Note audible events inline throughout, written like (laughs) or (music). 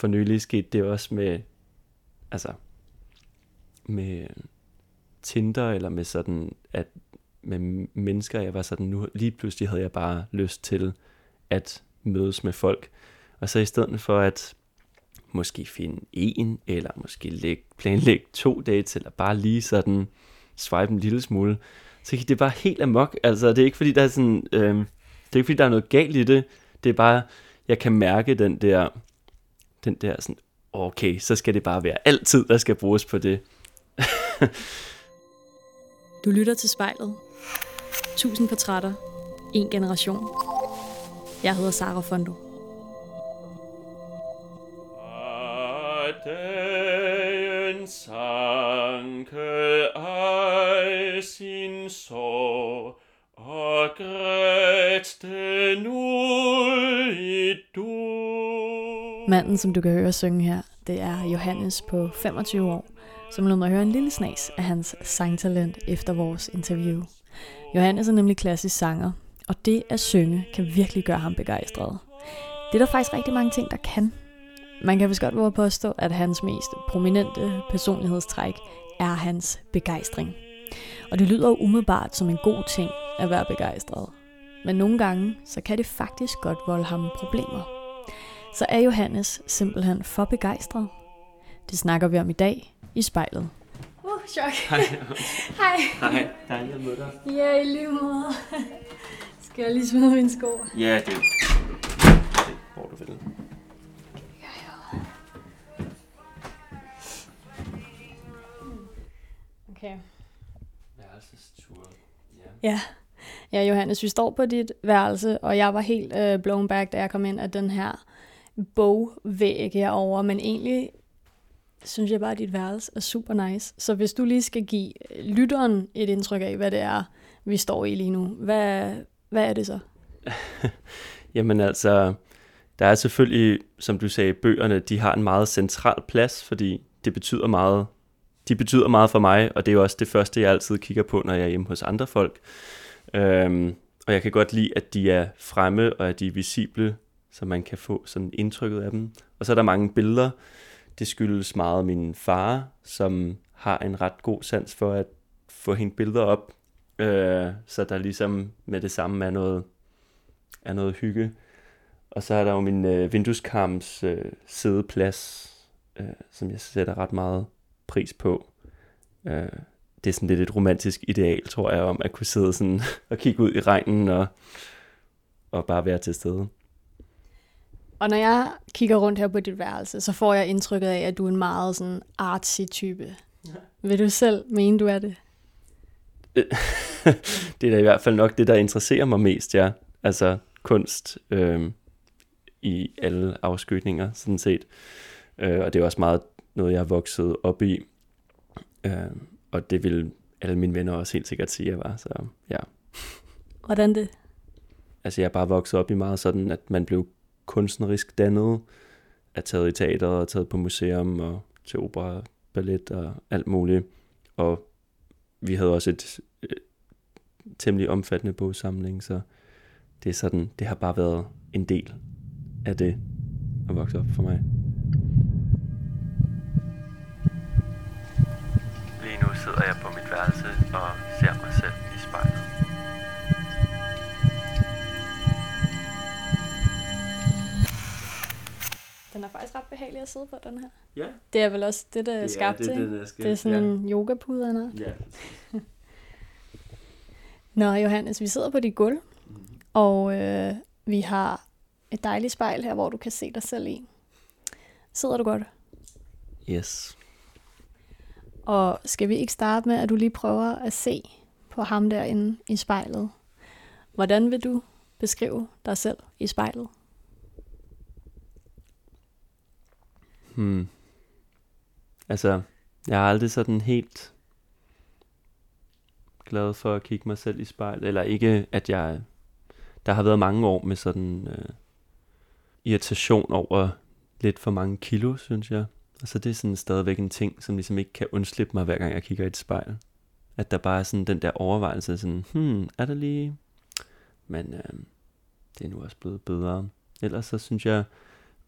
for nylig skete det også med, altså, med Tinder, eller med sådan, at med mennesker, jeg var sådan, nu lige pludselig havde jeg bare lyst til at mødes med folk. Og så i stedet for at måske finde en, eller måske lægge, planlægge to dates, eller bare lige sådan swipe en lille smule, så gik det bare helt amok. Altså, det er ikke fordi, der er sådan, øh, det er ikke fordi, der er noget galt i det. Det er bare, jeg kan mærke den der, den der sådan, okay, så skal det bare være altid, der skal bruges på det. du lytter til spejlet. Tusind portrætter. En generation. Jeg hedder Sara Fondo. dagen sanke al sin sorg, og græt den du. Manden, som du kan høre synge her, det er Johannes på 25 år, som lod mig høre en lille snas af hans sangtalent efter vores interview. Johannes er nemlig klassisk sanger, og det at synge kan virkelig gøre ham begejstret. Det er der faktisk rigtig mange ting, der kan. Man kan vist godt våge påstå, at hans mest prominente personlighedstræk er hans begejstring. Og det lyder jo umiddelbart som en god ting at være begejstret. Men nogle gange, så kan det faktisk godt volde ham problemer. Så er Johannes simpelthen for begejstret. Det snakker vi om i dag i spejlet. Uh, chok. Hej. (laughs) Hej. Hej, dejligt at møde dig. Ja, i lige måde. Skal jeg lige smide mine sko? Ja, det er hvor du vil. Okay. Værelsestur. Ja. ja. Ja, Johannes, vi står på dit værelse, og jeg var helt øh, blown back, da jeg kom ind af den her bogvæg herovre, men egentlig synes jeg bare, at dit værelse er super nice. Så hvis du lige skal give lytteren et indtryk af, hvad det er, vi står i lige nu, hvad, hvad er det så? (laughs) Jamen altså, der er selvfølgelig, som du sagde, bøgerne, de har en meget central plads, fordi det betyder meget, de betyder meget for mig, og det er jo også det første, jeg altid kigger på, når jeg er hjemme hos andre folk. Øhm, og jeg kan godt lide, at de er fremme, og at de er visible, så man kan få sådan indtrykket af dem. Og så er der mange billeder. Det skyldes meget min far, som har en ret god sans for at få hængt billeder op, øh, så der ligesom med det samme er noget, er noget hygge. Og så er der jo min øh, vindueskarms øh, sædeplads, øh, som jeg sætter ret meget pris på. Øh, det er sådan lidt et romantisk ideal, tror jeg, om at kunne sidde sådan (laughs) og kigge ud i regnen og, og bare være til stede. Og når jeg kigger rundt her på dit værelse, så får jeg indtrykket af, at du er en meget sådan artsy type. Ja. Vil du selv mene, du er det? (laughs) det er da i hvert fald nok det, der interesserer mig mest, ja. Altså kunst øh, i alle afskygninger, sådan set. Øh, og det er også meget noget, jeg har vokset op i. Øh, og det vil alle mine venner også helt sikkert sige, jeg var. Så ja. Hvordan det? Altså jeg er bare vokset op i meget sådan, at man blev kunstnerisk dannet, er taget i teater og taget på museum og til opera, ballet og alt muligt. Og vi havde også et øh, temmelig omfattende bogsamling, så det er sådan, det har bare været en del af det at vokse op for mig. Lige nu sidder jeg på mit værelse og ser mig selv i spejlet. Faktisk ret behagelig at sidde på, den her. Ja. Det er vel også det, der er skabt det, til. det, Det er sådan ja. en yogapude, han har. Ja. (laughs) Nå, Johannes, vi sidder på dit gulv, Mm-hmm. og øh, vi har et dejligt spejl her, hvor du kan se dig selv i. Sidder du godt? Yes. Og skal vi ikke starte med, at du lige prøver at se på ham derinde i spejlet? Hvordan vil du beskrive dig selv i spejlet? Hmm. Altså, jeg har aldrig sådan helt glad for at kigge mig selv i spejlet. Eller ikke, at jeg... Der har været mange år med sådan øh, irritation over lidt for mange kilo, synes jeg. Altså det er sådan stadigvæk en ting, som ligesom ikke kan undslippe mig, hver gang jeg kigger i et spejl. At der bare er sådan den der overvejelse, sådan, hmm, er der lige... Men øh, det er nu også blevet bedre. Ellers så synes jeg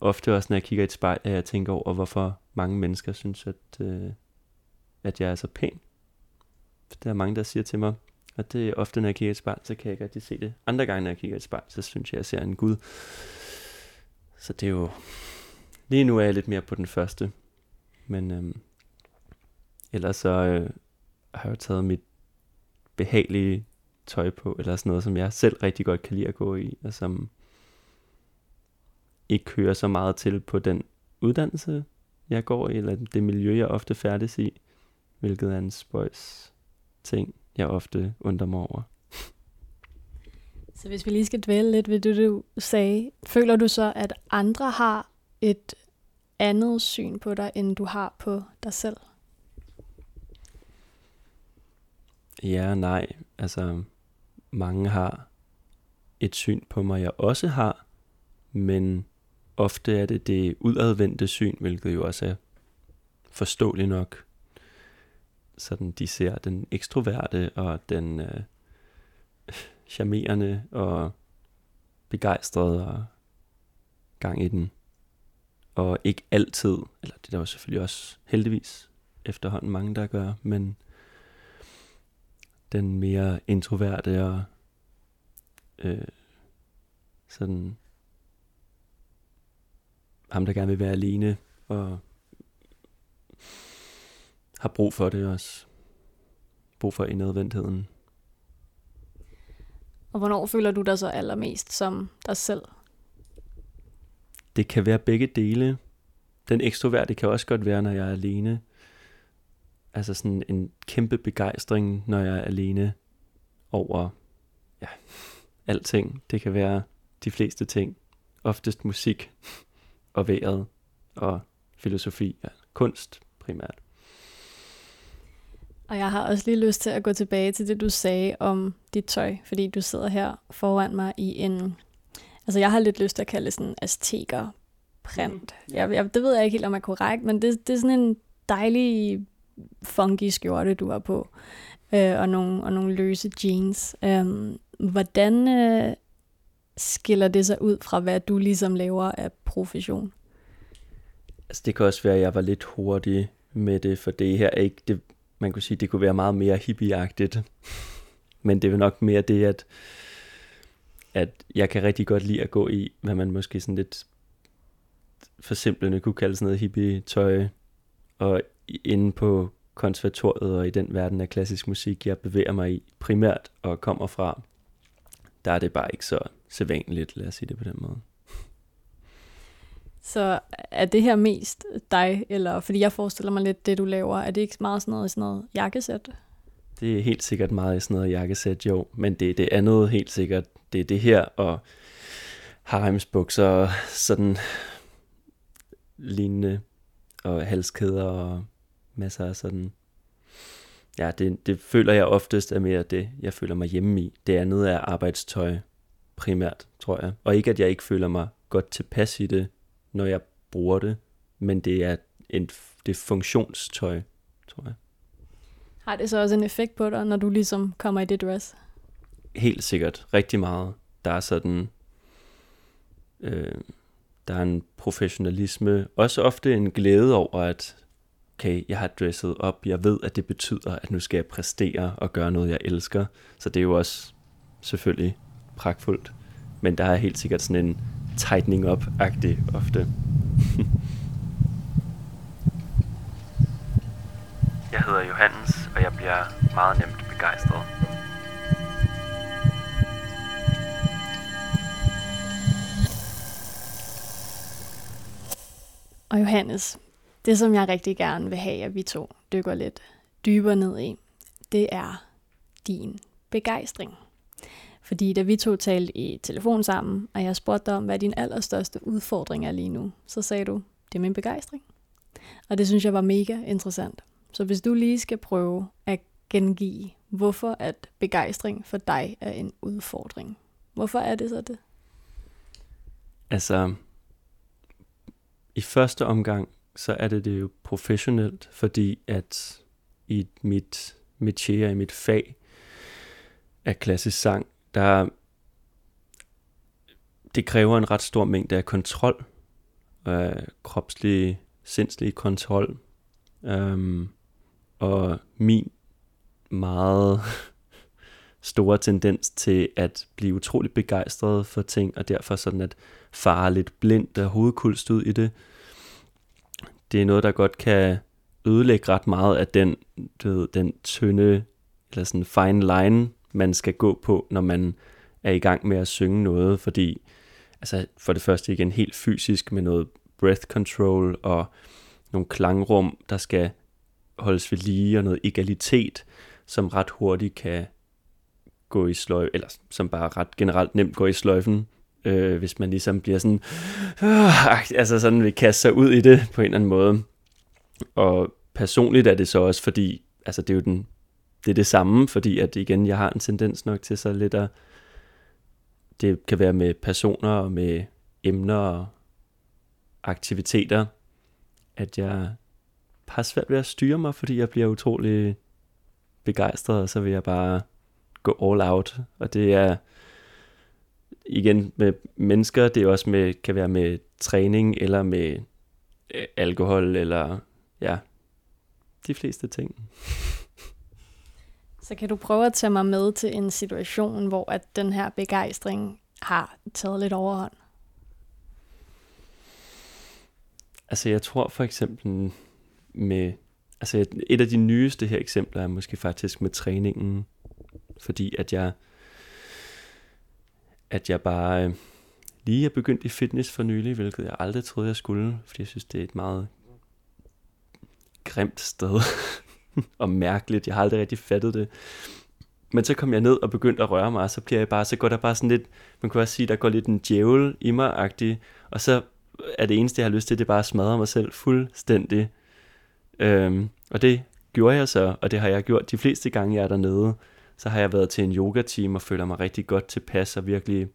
ofte også, når jeg kigger i et spejl, at jeg tænker over, hvorfor mange mennesker synes, at, øh, at jeg er så pæn. For der er mange, der siger til mig, at det er ofte, når jeg kigger i et spejl, så kan jeg godt se det. Andre gange, når jeg kigger i et spejl, så synes jeg, at jeg ser en Gud. Så det er jo... Lige nu er jeg lidt mere på den første. Men øhm, ellers så øh, har jeg jo taget mit behagelige tøj på, eller sådan noget, som jeg selv rigtig godt kan lide at gå i, og som ikke hører så meget til på den uddannelse, jeg går i, eller det miljø, jeg ofte færdes i, hvilket er en spøjs ting, jeg ofte undrer mig over. Så hvis vi lige skal dvæle lidt ved det, du sagde, føler du så, at andre har et andet syn på dig, end du har på dig selv? Ja nej. Altså, mange har et syn på mig, jeg også har, men ofte er det det udadvendte syn, hvilket jo også er forståeligt nok. Sådan de ser den ekstroverte og den øh, charmerende og begejstrede og gang i den. Og ikke altid, eller det er der jo selvfølgelig også heldigvis efterhånden mange, der gør, men den mere introverte og øh, sådan ham, der gerne vil være alene og har brug for det også. Brug for indadvendtheden. Og hvornår føler du dig så allermest som dig selv? Det kan være begge dele. Den ekstroverte kan også godt være, når jeg er alene. Altså sådan en kæmpe begejstring, når jeg er alene over ja, alting. Det kan være de fleste ting. Oftest musik og vejret og filosofi, ja, kunst primært. Og jeg har også lige lyst til at gå tilbage til det, du sagde om dit tøj, fordi du sidder her foran mig i en... Altså, jeg har lidt lyst til at kalde det sådan azteker print. Mm. Jeg, jeg, det ved jeg ikke helt, om er korrekt, men det, det er sådan en dejlig, funky skjorte, du har på, øh, og, nogle, og nogle løse jeans. Um, hvordan øh, skiller det sig ud fra, hvad du ligesom laver af profession? Altså, det kan også være, at jeg var lidt hurtig med det, for det her er ikke det, man kunne sige, det kunne være meget mere hippieagtigt. Men det er nok mere det, at, at jeg kan rigtig godt lide at gå i, hvad man måske sådan lidt forsimplende kunne kalde sådan noget hippie-tøj. Og inde på konservatoriet og i den verden af klassisk musik, jeg bevæger mig i primært og kommer fra, der er det bare ikke så sædvanligt, lad os sige det på den måde. Så er det her mest dig, eller fordi jeg forestiller mig lidt det, du laver, er det ikke meget sådan noget, sådan noget jakkesæt? Det er helt sikkert meget i sådan noget jakkesæt, jo. Men det er det andet helt sikkert. Det er det her, og haremsbukser og sådan lignende, og halskæder og masser af sådan... Ja, det, det føler jeg oftest er mere det, jeg føler mig hjemme i. Det andet er arbejdstøj primært, tror jeg. Og ikke, at jeg ikke føler mig godt tilpas i det, når jeg bruger det, men det er, en, det er funktionstøj, tror jeg. Har det så også en effekt på dig, når du ligesom kommer i det dress? Helt sikkert. Rigtig meget. Der er sådan... Øh, der er en professionalisme. Også ofte en glæde over, at okay, jeg har dresset op. Jeg ved, at det betyder, at nu skal jeg præstere og gøre noget, jeg elsker. Så det er jo også selvfølgelig pragtfuldt. Men der er helt sikkert sådan en tightening up-agtig ofte. (laughs) jeg hedder Johannes, og jeg bliver meget nemt begejstret. Og Johannes, det som jeg rigtig gerne vil have, at vi to dykker lidt dybere ned i, det er din begejstring. Fordi da vi to talte i telefon sammen, og jeg spurgte dig om, hvad din allerstørste udfordring er lige nu, så sagde du, det er min begejstring. Og det synes jeg var mega interessant. Så hvis du lige skal prøve at gengive, hvorfor at begejstring for dig er en udfordring. Hvorfor er det så det? Altså, i første omgang, så er det det jo professionelt, fordi at i mit metier, i mit fag af klassisk sang, der det kræver en ret stor mængde af kontrol øh, kropslig, sindslig kontrol. Øhm, og min meget (laughs) store tendens til at blive utrolig begejstret for ting, og derfor sådan at fare lidt blindt og hovedkulst ud i det. Det er noget, der godt kan ødelægge ret meget af den, du ved, den tynde, eller sådan fine line, man skal gå på, når man er i gang med at synge noget, fordi altså for det første igen helt fysisk med noget breath control og nogle klangrum, der skal holdes ved lige, og noget egalitet, som ret hurtigt kan gå i sløj, eller som bare ret generelt nemt går i sløjfen, øh, hvis man ligesom bliver sådan, øh, altså sådan vil kaste sig ud i det på en eller anden måde. Og personligt er det så også fordi, altså det er jo den, det er det samme, fordi at igen, jeg har en tendens nok til så lidt at, det kan være med personer og med emner og aktiviteter, at jeg har svært ved at styre mig, fordi jeg bliver utrolig begejstret, og så vil jeg bare gå all out. Og det er igen med mennesker, det er også med, kan være med træning, eller med øh, alkohol, eller ja, de fleste ting. (laughs) Så kan du prøve at tage mig med til en situation, hvor at den her begejstring har taget lidt overhånd? Altså jeg tror for eksempel med, altså et af de nyeste her eksempler er måske faktisk med træningen, fordi at jeg, at jeg bare øh, lige er begyndt i fitness for nylig, hvilket jeg aldrig troede, jeg skulle, fordi jeg synes, det er et meget grimt sted (laughs) og mærkeligt. Jeg har aldrig rigtig fattet det. Men så kom jeg ned og begyndte at røre mig, og så bliver jeg bare, så går der bare sådan lidt, man kan også sige, der går lidt en djævel i mig -agtig, og så er det eneste, jeg har lyst til, det er bare at smadre mig selv fuldstændig. Øhm, og det gjorde jeg så, og det har jeg gjort de fleste gange, jeg er dernede. Så har jeg været til en yoga-team og føler mig rigtig godt tilpas og virkelig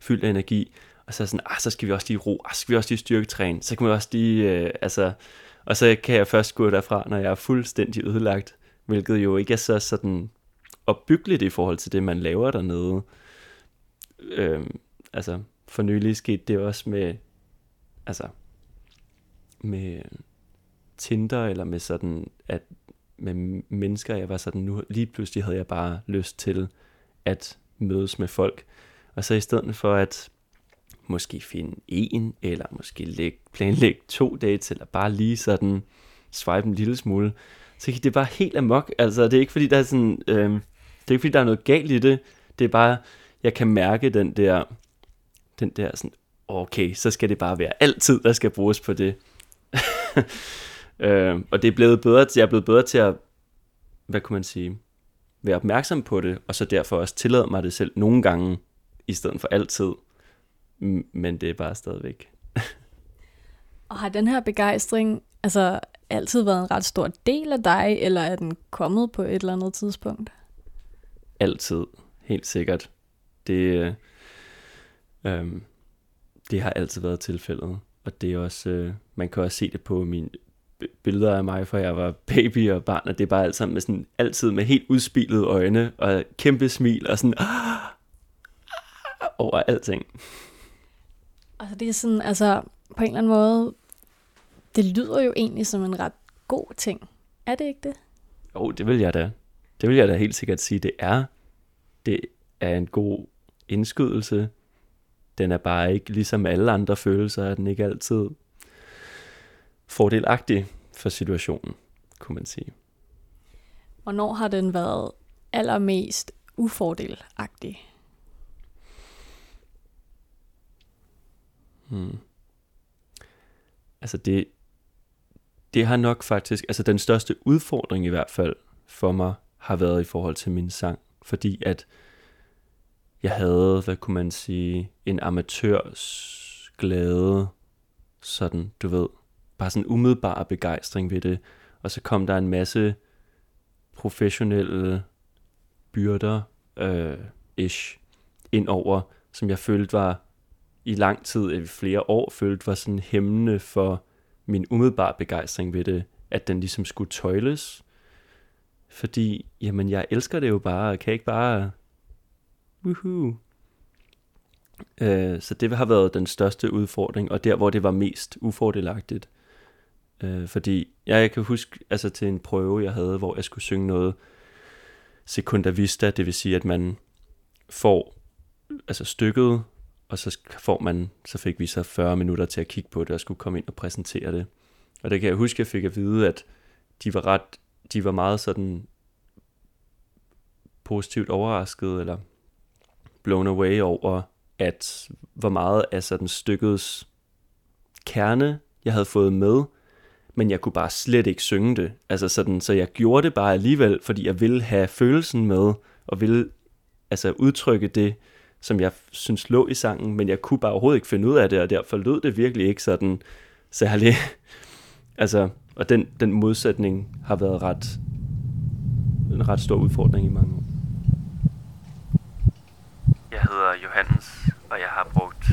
fyldt af energi. Og så er sådan, ah, så skal vi også lige ro, ah, så skal vi også lige styrketræne, så kan vi også lige, øh, altså, og så kan jeg først gå derfra, når jeg er fuldstændig ødelagt, hvilket jo ikke er så sådan opbyggeligt i forhold til det, man laver dernede. Øhm, altså, for nylig skete det også med, altså, med Tinder, eller med sådan, at med mennesker, jeg var sådan, nu lige pludselig havde jeg bare lyst til at mødes med folk. Og så i stedet for at måske finde en, eller måske lægge, planlægge to dates, eller bare lige sådan swipe en lille smule, så gik det bare helt amok. Altså, det er ikke fordi, der er sådan, øh, det er ikke fordi, der er noget galt i det. Det er bare, jeg kan mærke den der, den der sådan, okay, så skal det bare være altid, der skal bruges på det. (laughs) øh, og det er blevet bedre, jeg er blevet bedre til at, hvad kunne man sige, være opmærksom på det, og så derfor også tillade mig det selv nogle gange, i stedet for altid. Men det er bare stadigvæk. (laughs) og har den her begejstring altså altid været en ret stor del af dig, eller er den kommet på et eller andet tidspunkt? Altid, helt sikkert. Det, øh, det har altid været tilfældet. Og det er også, øh, man kan også se det på mine billeder af mig, fra jeg var baby og barn, og det er bare alt sammen med sådan, altid med helt udspilede øjne, og kæmpe smil, og sådan, ah, (gasps) over alting. Altså det er sådan, altså på en eller anden måde, det lyder jo egentlig som en ret god ting. Er det ikke det? Jo, det vil jeg da. Det vil jeg da helt sikkert sige, det er. Det er en god indskydelse. Den er bare ikke ligesom alle andre følelser, er den ikke altid fordelagtig for situationen, kunne man sige. Hvornår har den været allermest ufordelagtig? Hmm. Altså det, det har nok faktisk, altså den største udfordring i hvert fald for mig, har været i forhold til min sang. Fordi at jeg havde, hvad kunne man sige, en amatørs glæde, sådan, du ved, bare sådan umiddelbar begejstring ved det. Og så kom der en masse professionelle byrder, øh, ish, ind over, som jeg følte var i lang tid, i flere år, følte var sådan hæmmende for min umiddelbare begejstring ved det, at den ligesom skulle tøjles. Fordi, jamen, jeg elsker det jo bare, og kan ikke bare... Woohoo. Øh, så det har været den største udfordring, og der hvor det var mest ufordelagtigt. Øh, fordi ja, jeg kan huske altså til en prøve, jeg havde, hvor jeg skulle synge noget sekunda vista, det vil sige, at man får altså stykket, og så får man, så fik vi så 40 minutter til at kigge på det, og skulle komme ind og præsentere det. Og det kan jeg huske, jeg fik at vide, at de var ret, de var meget sådan positivt overrasket, eller blown away over, at hvor meget af sådan stykkets kerne, jeg havde fået med, men jeg kunne bare slet ikke synge det. Altså sådan, så jeg gjorde det bare alligevel, fordi jeg ville have følelsen med, og ville altså udtrykke det, som jeg synes lå i sangen, men jeg kunne bare overhovedet ikke finde ud af det, og derfor lød det virkelig ikke sådan særlig. (laughs) altså, og den, den modsætning har været ret, en ret stor udfordring i mange år. Jeg hedder Johannes, og jeg har brugt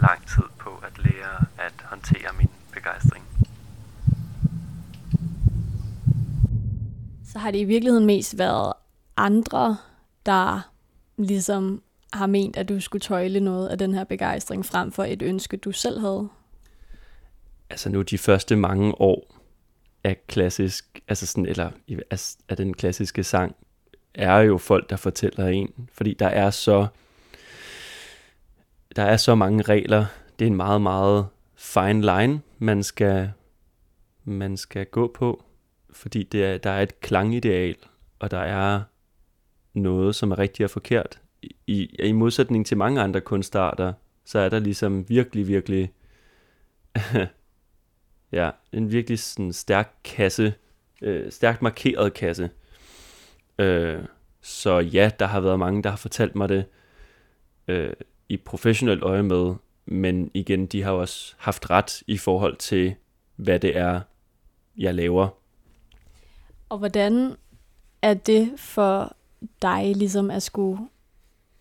lang tid på at lære at håndtere min begejstring. Så har det i virkeligheden mest været andre, der ligesom har ment, at du skulle tøjle noget af den her begejstring frem for et ønske, du selv havde? Altså nu de første mange år af klassisk, altså sådan, eller altså, af den klassiske sang, er jo folk, der fortæller en, fordi der er så der er så mange regler. Det er en meget, meget fine line, man skal, man skal gå på, fordi det er, der er et klangideal, og der er noget, som er rigtigt og forkert. I, I modsætning til mange andre kunstarter, så er der ligesom virkelig, virkelig (laughs) ja, en virkelig sådan stærk kasse, øh, stærkt markeret kasse. Øh, så ja, der har været mange, der har fortalt mig det. Øh, i professionelt øje med, men igen, de har også haft ret i forhold til, hvad det er, jeg laver. Og hvordan er det for dig ligesom at skulle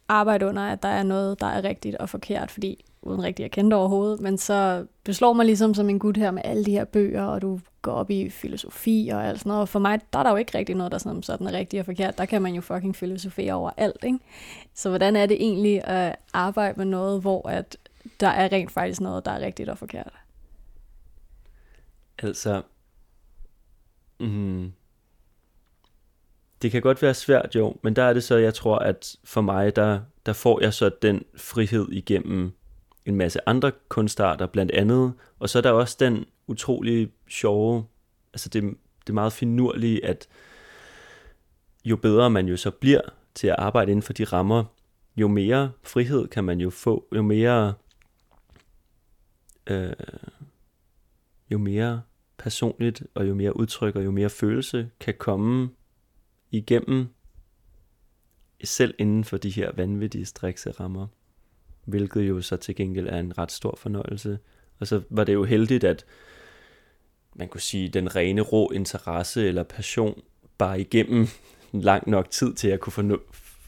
arbejde under, at der er noget, der er rigtigt og forkert, fordi uden rigtig at kende det overhovedet, men så du slår mig ligesom som en gut her med alle de her bøger, og du går op i filosofi og alt sådan noget. Og for mig, der er der jo ikke rigtig noget, der sådan, sådan er rigtigt og forkert. Der kan man jo fucking filosofere over alt, ikke? Så hvordan er det egentlig at arbejde med noget, hvor at der er rent faktisk noget, der er rigtigt og forkert? Altså, mm, det kan godt være svært jo, men der er det så, jeg tror, at for mig, der, der får jeg så den frihed igennem en masse andre kunstarter blandt andet, og så er der også den utrolig sjove, altså det, det er meget finurlige, at jo bedre man jo så bliver til at arbejde inden for de rammer, jo mere frihed kan man jo få, jo mere øh, jo mere personligt og jo mere udtryk og jo mere følelse kan komme igennem selv inden for de her vanvittige strikse rammer hvilket jo så til gengæld er en ret stor fornøjelse. Og så var det jo heldigt, at man kunne sige, den rene rå interesse eller passion bare igennem lang nok tid til at kunne fornå,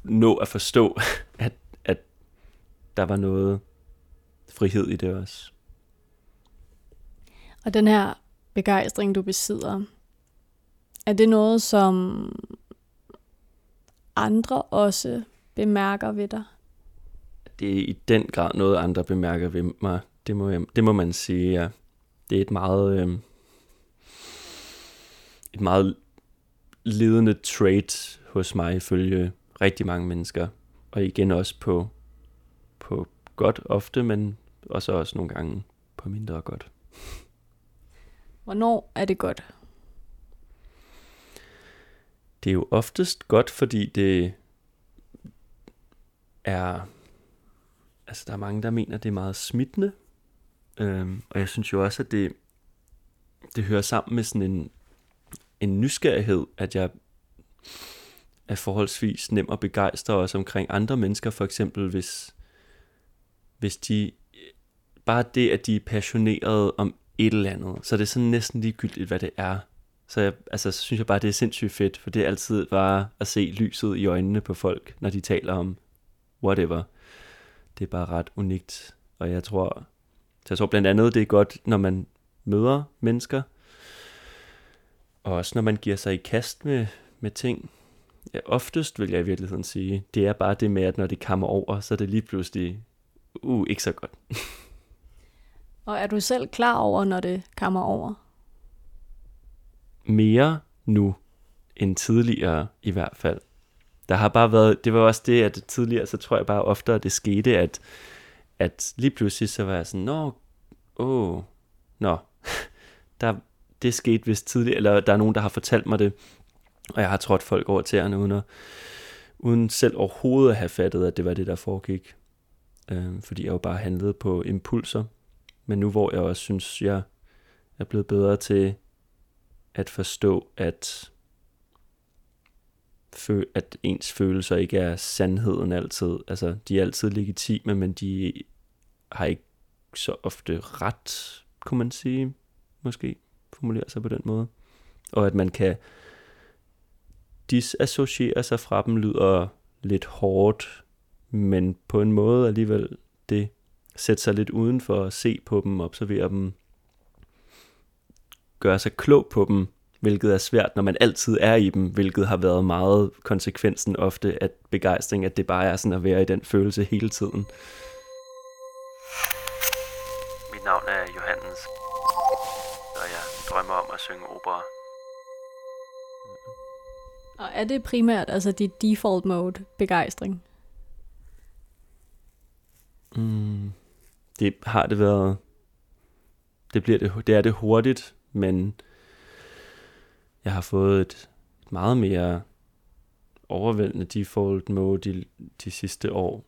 nå at forstå, (laughs) at, at der var noget frihed i det også. Og den her begejstring, du besidder, er det noget, som andre også bemærker ved dig? det er i den grad noget, andre bemærker ved mig. Det må, jeg, det må man sige, ja. Det er et meget, øh, et meget ledende trait hos mig, ifølge rigtig mange mennesker. Og igen også på, på godt ofte, men også også nogle gange på mindre godt. Hvornår er det godt? Det er jo oftest godt, fordi det er altså der er mange, der mener, det er meget smittende. Øhm, og jeg synes jo også, at det, det hører sammen med sådan en, en nysgerrighed, at jeg er forholdsvis nem at begejstre også omkring andre mennesker, for eksempel hvis, hvis de, bare det, at de er passionerede om et eller andet, så er det sådan næsten ligegyldigt, hvad det er. Så jeg, altså, så synes jeg bare, det er sindssygt fedt, for det er altid bare at se lyset i øjnene på folk, når de taler om whatever det er bare ret unikt. Og jeg tror, så jeg tror blandt andet, det er godt, når man møder mennesker, og også når man giver sig i kast med, med ting. Ja, oftest vil jeg i virkeligheden sige, det er bare det med, at når det kommer over, så er det lige pludselig uh, ikke så godt. (laughs) Og er du selv klar over, når det kommer over? Mere nu end tidligere i hvert fald. Der har bare været, det var også det, at tidligere, så tror jeg bare oftere, det skete, at, at lige pludselig så var jeg sådan, nå, åh, nå, (laughs) der, det skete vist tidligere, eller der er nogen, der har fortalt mig det, og jeg har trådt folk over tæerne, uden, at, uden selv overhovedet at have fattet, at det var det, der foregik. Øh, fordi jeg jo bare handlede på impulser. Men nu hvor jeg også synes, jeg er blevet bedre til at forstå, at at ens følelser ikke er sandheden altid. Altså, de er altid legitime, men de har ikke så ofte ret, kunne man sige, måske formulere sig på den måde. Og at man kan disassociere sig fra dem, lyder lidt hårdt, men på en måde alligevel det sætte sig lidt udenfor at se på dem, observere dem, gøre sig klog på dem, hvilket er svært, når man altid er i dem, hvilket har været meget konsekvensen ofte at begejstring, at det bare er sådan at være i den følelse hele tiden. Mit navn er Johannes, og jeg drømmer om at synge opera. Og er det primært altså dit default mode begejstring? Mm, det har det været. Det, bliver det, det er det hurtigt, men jeg har fået et, et meget mere overvældende default mode de, de sidste år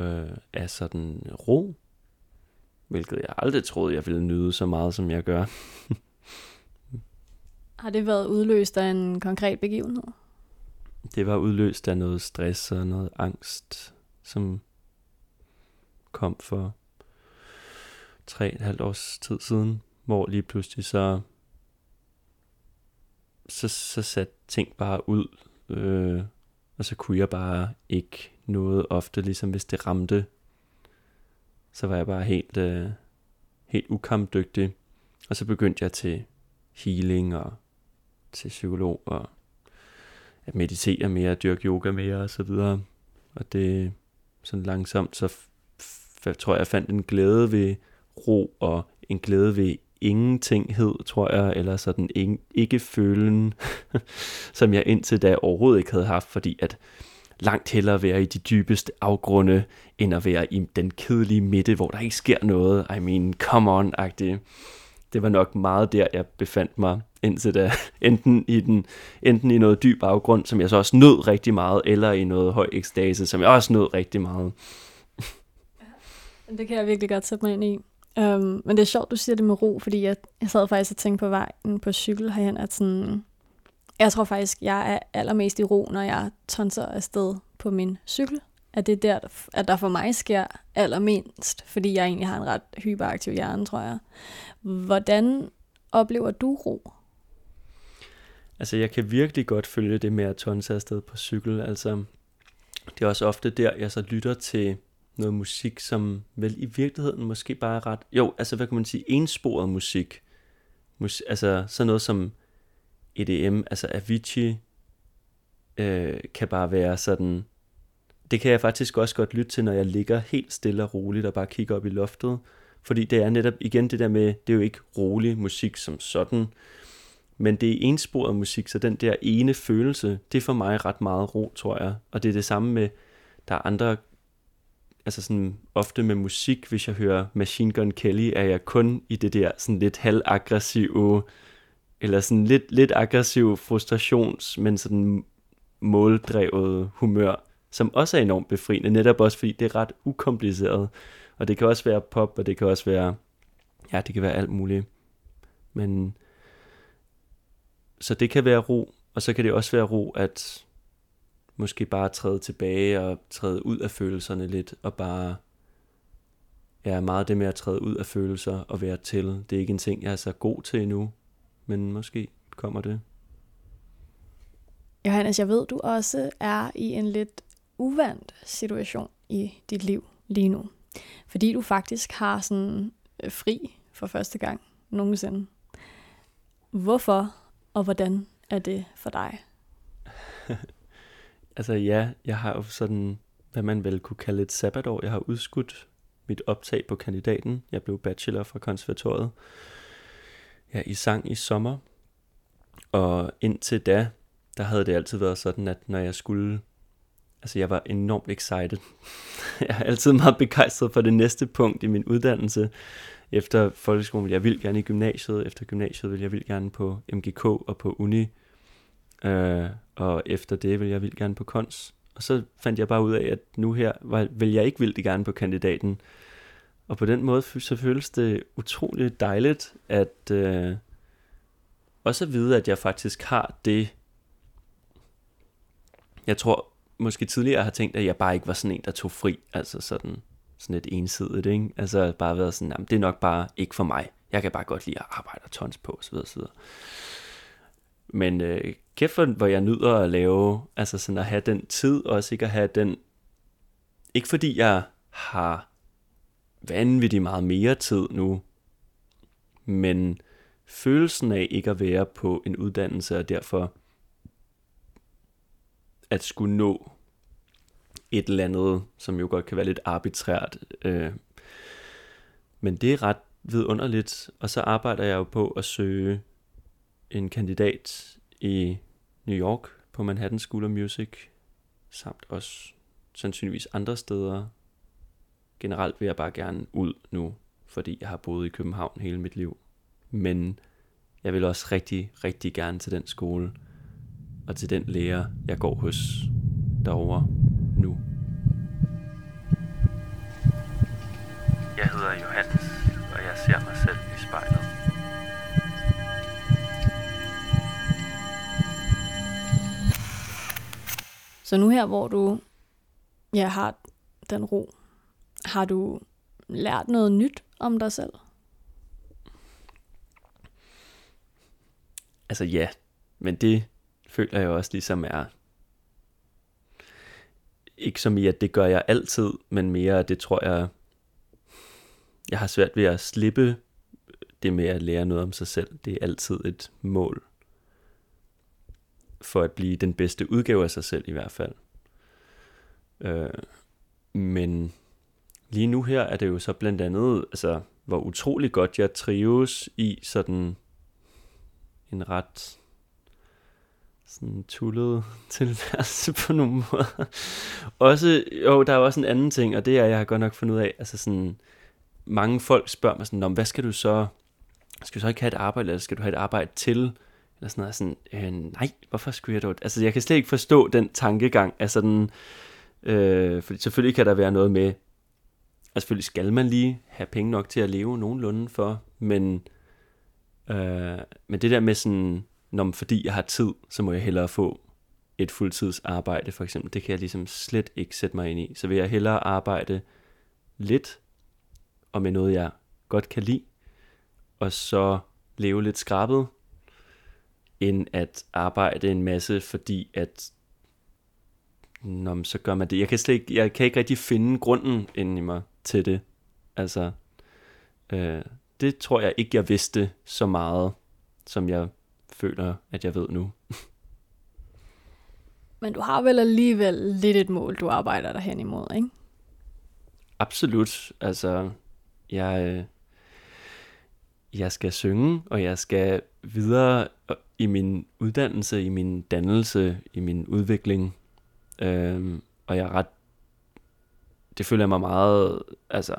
øh, af sådan ro, hvilket jeg aldrig troede, jeg ville nyde så meget, som jeg gør. (laughs) har det været udløst af en konkret begivenhed? Det var udløst af noget stress og noget angst, som kom for tre et halvt års tid siden, hvor lige pludselig så så, så satte ting bare ud, øh, og så kunne jeg bare ikke noget ofte, ligesom hvis det ramte, så var jeg bare helt, øh, helt ukampdygtig. Og så begyndte jeg til healing og til psykolog og at meditere mere, dyrke yoga mere og så videre. Og det sådan langsomt, så f- tror jeg, jeg fandt en glæde ved ro og en glæde ved ingentinghed, tror jeg, eller sådan ikke følen, (laughs) som jeg indtil da overhovedet ikke havde haft, fordi at langt hellere være i de dybeste afgrunde, end at være i den kedelige midte, hvor der ikke sker noget. I mean, come on, -agtig. Det var nok meget der, jeg befandt mig indtil da. (laughs) Enten i, den, enten i noget dyb afgrund, som jeg så også nød rigtig meget, eller i noget høj ekstase, som jeg også nød rigtig meget. Det kan jeg virkelig godt sætte mig ind i. Um, men det er sjovt, du siger det med ro, fordi jeg, jeg sad faktisk og tænkte på vejen på cykel herhen, at sådan, jeg tror faktisk, jeg er allermest i ro, når jeg tonser afsted på min cykel. At det er der, at der for mig sker allermindst, fordi jeg egentlig har en ret hyperaktiv hjerne, tror jeg. Hvordan oplever du ro? Altså, jeg kan virkelig godt følge det med at tonse afsted på cykel. Altså, det er også ofte der, jeg så lytter til noget musik, som vel i virkeligheden måske bare er ret... Jo, altså hvad kan man sige? Ensporet musik. Mus, altså sådan noget som EDM, altså Avicii, øh, kan bare være sådan... Det kan jeg faktisk også godt lytte til, når jeg ligger helt stille og roligt og bare kigger op i loftet. Fordi det er netop igen det der med, det er jo ikke rolig musik som sådan, men det er ensporet musik, så den der ene følelse, det er for mig ret meget ro, tror jeg. Og det er det samme med, der er andre altså sådan ofte med musik, hvis jeg hører Machine Gun Kelly, er jeg kun i det der sådan lidt halvaggressive, eller sådan lidt, lidt aggressiv frustrations, men sådan måldrevet humør, som også er enormt befriende, netop også fordi det er ret ukompliceret. Og det kan også være pop, og det kan også være, ja, det kan være alt muligt. Men, så det kan være ro, og så kan det også være ro, at måske bare træde tilbage og træde ud af følelserne lidt, og bare, ja, meget det med at træde ud af følelser og være til. Det er ikke en ting, jeg er så god til endnu, men måske kommer det. Johannes, jeg ved, du også er i en lidt uvandt situation i dit liv lige nu. Fordi du faktisk har sådan øh, fri for første gang nogensinde. Hvorfor og hvordan er det for dig? (laughs) altså ja, jeg har jo sådan, hvad man vel kunne kalde et sabbatår. Jeg har udskudt mit optag på kandidaten. Jeg blev bachelor fra konservatoriet ja, i sang i sommer. Og indtil da, der havde det altid været sådan, at når jeg skulle... Altså, jeg var enormt excited. (laughs) jeg er altid meget begejstret for det næste punkt i min uddannelse. Efter folkeskolen ville jeg vildt gerne i gymnasiet. Efter gymnasiet ville jeg vil gerne på MGK og på uni. Øh, og efter det vil jeg vildt gerne på kons. Og så fandt jeg bare ud af, at nu her var, vil jeg ikke vildt gerne på kandidaten. Og på den måde så føles det utroligt dejligt, at øh, også at vide, at jeg faktisk har det. Jeg tror måske tidligere har tænkt, at jeg bare ikke var sådan en, der tog fri. Altså sådan, sådan et ensidigt, ikke? Altså bare været sådan, jamen, det er nok bare ikke for mig. Jeg kan bare godt lide at arbejde tons på, osv. osv. Men øh, kæft for, hvor jeg nyder at lave, altså sådan at have den tid, og også ikke at have den, ikke fordi jeg har vanvittigt meget mere tid nu, men følelsen af ikke at være på en uddannelse, og derfor at skulle nå et eller andet, som jo godt kan være lidt arbitrært. Øh, men det er ret vidunderligt, og så arbejder jeg jo på at søge en kandidat i New York på Manhattan School of Music, samt også sandsynligvis andre steder. Generelt vil jeg bare gerne ud nu, fordi jeg har boet i København hele mit liv. Men jeg vil også rigtig, rigtig gerne til den skole, og til den lærer, jeg går hos derovre nu. Jeg hedder Johannes, og jeg ser mig selv Så nu her, hvor du ja, har den ro, har du lært noget nyt om dig selv? Altså ja, men det føler jeg også ligesom er ikke som i, at det gør jeg altid, men mere, at det tror jeg, jeg har svært ved at slippe det med at lære noget om sig selv. Det er altid et mål for at blive den bedste udgave af sig selv i hvert fald. Øh, men lige nu her er det jo så blandt andet, altså hvor utrolig godt jeg trives i sådan en ret sådan tullet (laughs) tilværelse på nogle måder. Også, jo, der er også en anden ting, og det er, jeg har godt nok fundet ud af, altså sådan, mange folk spørger mig sådan, hvad skal du så, skal du så ikke have et arbejde, eller skal du have et arbejde til? Eller sådan noget, sådan, øh, nej, hvorfor skulle jeg dog? Altså, jeg kan slet ikke forstå den tankegang, altså den, øh, fordi selvfølgelig kan der være noget med, altså selvfølgelig skal man lige have penge nok til at leve nogenlunde for, men, øh, men det der med sådan, når, fordi jeg har tid, så må jeg hellere få et fuldtidsarbejde for eksempel. Det kan jeg ligesom slet ikke sætte mig ind i. Så vil jeg hellere arbejde lidt, og med noget jeg godt kan lide, og så leve lidt skrabet, end at arbejde en masse, fordi at Nå, så gør man det. Jeg kan, slet ikke, jeg kan ikke rigtig finde grunden inden i mig til det. Altså, øh, det tror jeg ikke, jeg vidste så meget, som jeg føler, at jeg ved nu. (laughs) Men du har vel alligevel lidt et mål, du arbejder dig hen imod, ikke? Absolut. Altså, jeg, øh, jeg skal synge, og jeg skal videre i min uddannelse, i min dannelse, i min udvikling. Øhm, og jeg er ret... Det føler jeg mig meget... Altså...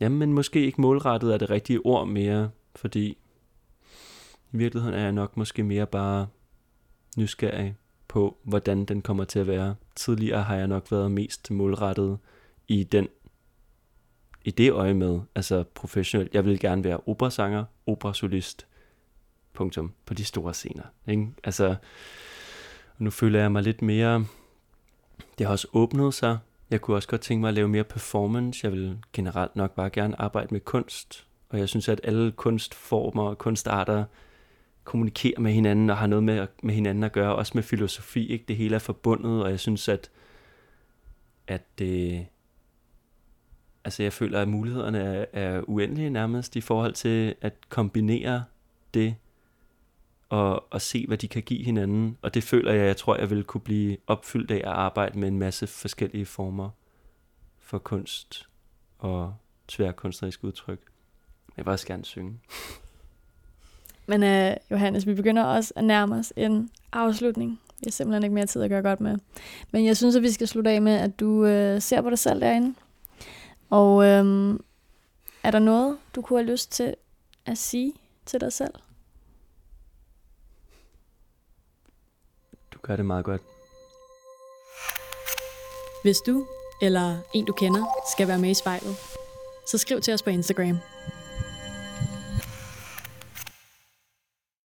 Jamen, måske ikke målrettet er det rigtige ord mere, fordi i virkeligheden er jeg nok måske mere bare nysgerrig på, hvordan den kommer til at være. Tidligere har jeg nok været mest målrettet i den i det øje med, altså professionelt. Jeg vil gerne være operasanger, operasolist, punktum, på de store scener. Ikke? Altså, nu føler jeg mig lidt mere, det har også åbnet sig. Jeg kunne også godt tænke mig at lave mere performance. Jeg vil generelt nok bare gerne arbejde med kunst. Og jeg synes, at alle kunstformer og kunstarter kommunikerer med hinanden og har noget med, med hinanden at gøre, også med filosofi. Ikke? Det hele er forbundet, og jeg synes, at, at det, altså jeg føler, at mulighederne er, er uendelige nærmest i forhold til at kombinere det og, og se, hvad de kan give hinanden. Og det føler jeg, jeg tror, jeg vil kunne blive opfyldt af at arbejde med en masse forskellige former for kunst og tværkunstnerisk udtryk. Jeg vil også gerne synge. Men uh, Johannes, vi begynder også at nærme os en afslutning. Vi har simpelthen ikke mere tid at gøre godt med. Men jeg synes, at vi skal slutte af med, at du uh, ser på dig selv derinde. Og um, er der noget, du kunne have lyst til at sige til dig selv? Du gør det meget godt. Hvis du eller en du kender skal være med i spejlet, så skriv til os på Instagram.